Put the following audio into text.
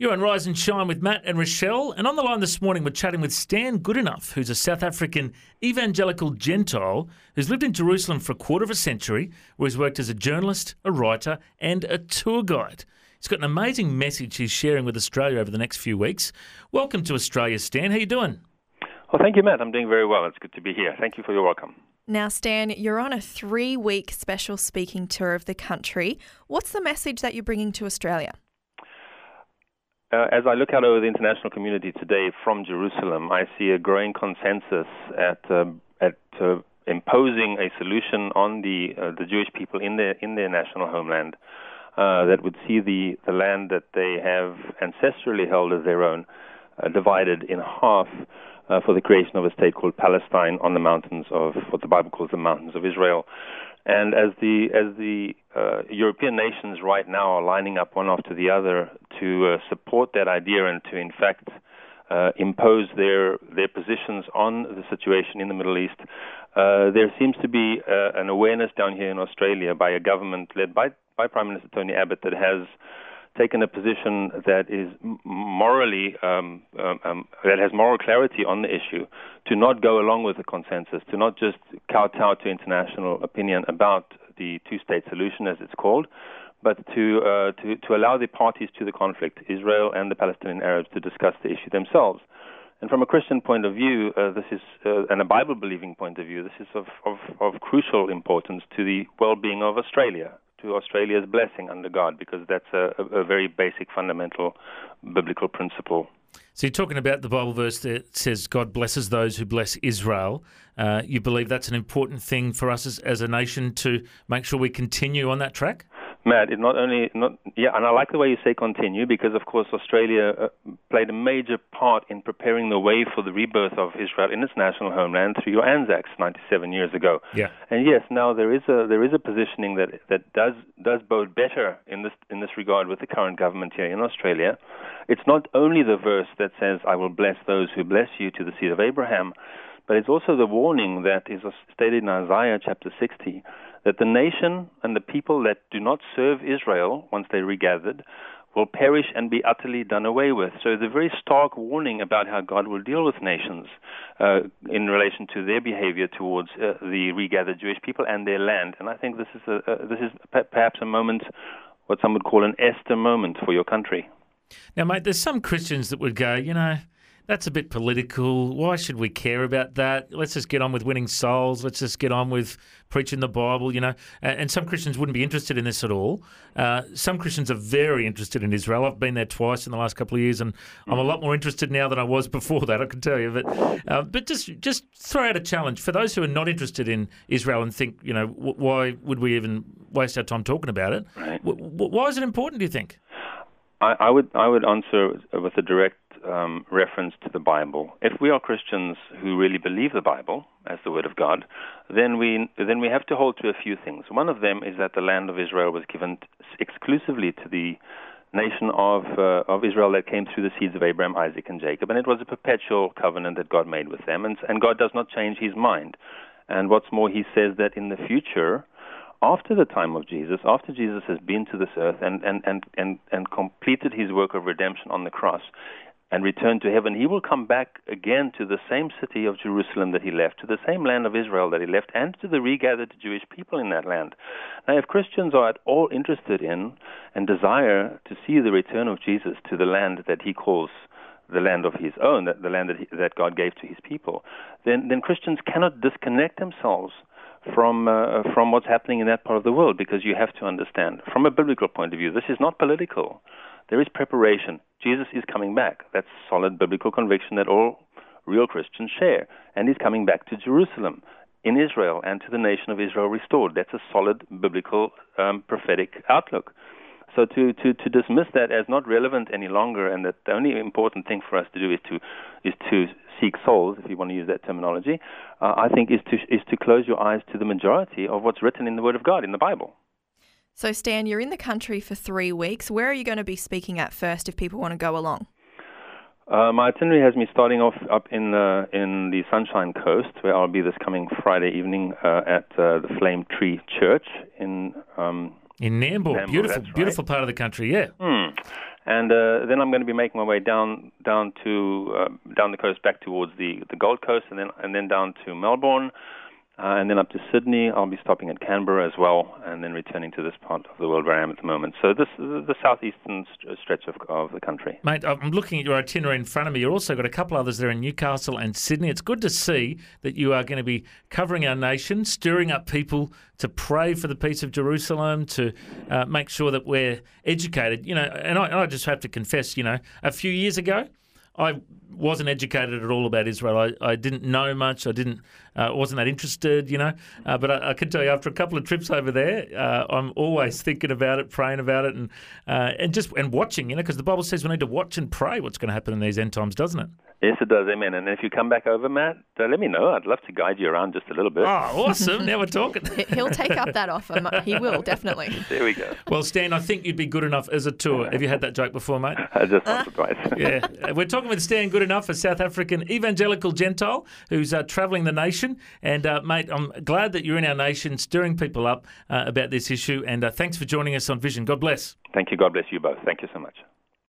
You're on Rise and Shine with Matt and Rochelle. And on the line this morning, we're chatting with Stan Goodenough, who's a South African evangelical Gentile who's lived in Jerusalem for a quarter of a century, where he's worked as a journalist, a writer, and a tour guide. He's got an amazing message he's sharing with Australia over the next few weeks. Welcome to Australia, Stan. How you doing? Well, thank you, Matt. I'm doing very well. It's good to be here. Thank you for your welcome. Now, Stan, you're on a three week special speaking tour of the country. What's the message that you're bringing to Australia? Uh, as I look out over the international community today from Jerusalem, I see a growing consensus at uh, at uh, imposing a solution on the uh, the Jewish people in their in their national homeland uh, that would see the the land that they have ancestrally held as their own uh, divided in half for the creation of a state called Palestine on the mountains of what the Bible calls the mountains of Israel. And as the as the uh, European nations right now are lining up one after the other to uh, support that idea and to in fact uh, impose their their positions on the situation in the Middle East, uh, there seems to be uh, an awareness down here in Australia by a government led by by Prime Minister Tony Abbott that has taken a position that is morally um, um, um, that has moral clarity on the issue, to not go along with the consensus, to not just kowtow to international opinion about the two-state solution, as it's called, but to uh, to to allow the parties to the conflict, Israel and the Palestinian Arabs, to discuss the issue themselves. And from a Christian point of view, uh, this is, uh, and a Bible believing point of view, this is of, of, of crucial importance to the well being of Australia to Australia's blessing under God, because that's a, a, very basic, fundamental biblical principle. So you're talking about the Bible verse that says God blesses those who bless Israel. Uh, you believe that's an important thing for us as, as a nation to make sure we continue on that track? Matt, it not only not yeah, and I like the way you say continue because of course Australia uh, played a major part in preparing the way for the rebirth of Israel in its national homeland through your Anzacs 97 years ago. Yeah. And yes, now there is a there is a positioning that that does does bode better in this in this regard with the current government here in Australia. It's not only the verse that says I will bless those who bless you to the seed of Abraham, but it's also the warning that is stated in Isaiah chapter 60 that the nation and the people that do not serve Israel once they regathered will perish and be utterly done away with. So it's a very stark warning about how God will deal with nations uh, in relation to their behavior towards uh, the regathered Jewish people and their land. And I think this is a, uh, this is perhaps a moment, what some would call an Esther moment for your country. Now, mate, there's some Christians that would go, you know, that's a bit political. Why should we care about that? Let's just get on with winning souls. Let's just get on with preaching the Bible, you know. And some Christians wouldn't be interested in this at all. Uh, some Christians are very interested in Israel. I've been there twice in the last couple of years, and I'm a lot more interested now than I was before that. I can tell you. But uh, but just just throw out a challenge for those who are not interested in Israel and think, you know, why would we even waste our time talking about it? Right. why is it important? Do you think? I, I would I would answer with a direct um, reference to the Bible. If we are Christians who really believe the Bible as the Word of God, then we then we have to hold to a few things. One of them is that the land of Israel was given exclusively to the nation of uh, of Israel that came through the seeds of Abraham, Isaac, and Jacob, and it was a perpetual covenant that God made with them, and and God does not change His mind. And what's more, He says that in the future after the time of Jesus, after Jesus has been to this earth and, and, and, and, and completed his work of redemption on the cross, and return to heaven, he will come back again to the same city of Jerusalem that he left, to the same land of Israel that he left, and to the regathered Jewish people in that land. Now, if Christians are at all interested in and desire to see the return of Jesus to the land that he calls the land of his own, the land that, he, that God gave to his people, then, then Christians cannot disconnect themselves from uh, from what's happening in that part of the world because you have to understand from a biblical point of view this is not political there is preparation. Jesus is coming back. That's solid biblical conviction that all real Christians share. And he's coming back to Jerusalem, in Israel, and to the nation of Israel restored. That's a solid biblical um, prophetic outlook. So to, to, to dismiss that as not relevant any longer, and that the only important thing for us to do is to is to seek souls, if you want to use that terminology, uh, I think is to is to close your eyes to the majority of what's written in the Word of God in the Bible. So, Stan, you're in the country for three weeks. Where are you going to be speaking at first if people want to go along? Uh, my itinerary has me starting off up in uh, in the Sunshine Coast, where I'll be this coming Friday evening uh, at uh, the Flame Tree Church in um, in Nambour. Nambour beautiful, beautiful part of the country. Yeah. Hmm. and uh, then I'm going to be making my way down down to uh, down the coast back towards the the Gold Coast, and then and then down to Melbourne. Uh, and then up to Sydney. I'll be stopping at Canberra as well, and then returning to this part of the world where I am at the moment. So this is the southeastern st- stretch of, of the country. Mate, I'm looking at your itinerary in front of me. You've also got a couple others there in Newcastle and Sydney. It's good to see that you are going to be covering our nation, stirring up people to pray for the peace of Jerusalem, to uh, make sure that we're educated. You know, and I, and I just have to confess, you know, a few years ago, I wasn't educated at all about Israel. I, I didn't know much. I didn't uh, wasn't that interested, you know. Uh, but I, I, can tell you, after a couple of trips over there, uh, I'm always thinking about it, praying about it, and uh, and just and watching, you know, because the Bible says we need to watch and pray what's going to happen in these end times, doesn't it? Yes, it does. Amen. And if you come back over, Matt, uh, let me know. I'd love to guide you around just a little bit. Oh, awesome! now we're talking. He'll take up that offer. He will definitely. There we go. Well, Stan, I think you'd be good enough as a tour. Have you had that joke before, mate? I just once or twice. yeah, we're talking with Stan Goodenough, a South African evangelical Gentile who's uh, travelling the nation. And uh, mate, I'm glad that you're in our nation, stirring people up uh, about this issue. And uh, thanks for joining us on Vision. God bless. Thank you. God bless you both. Thank you so much.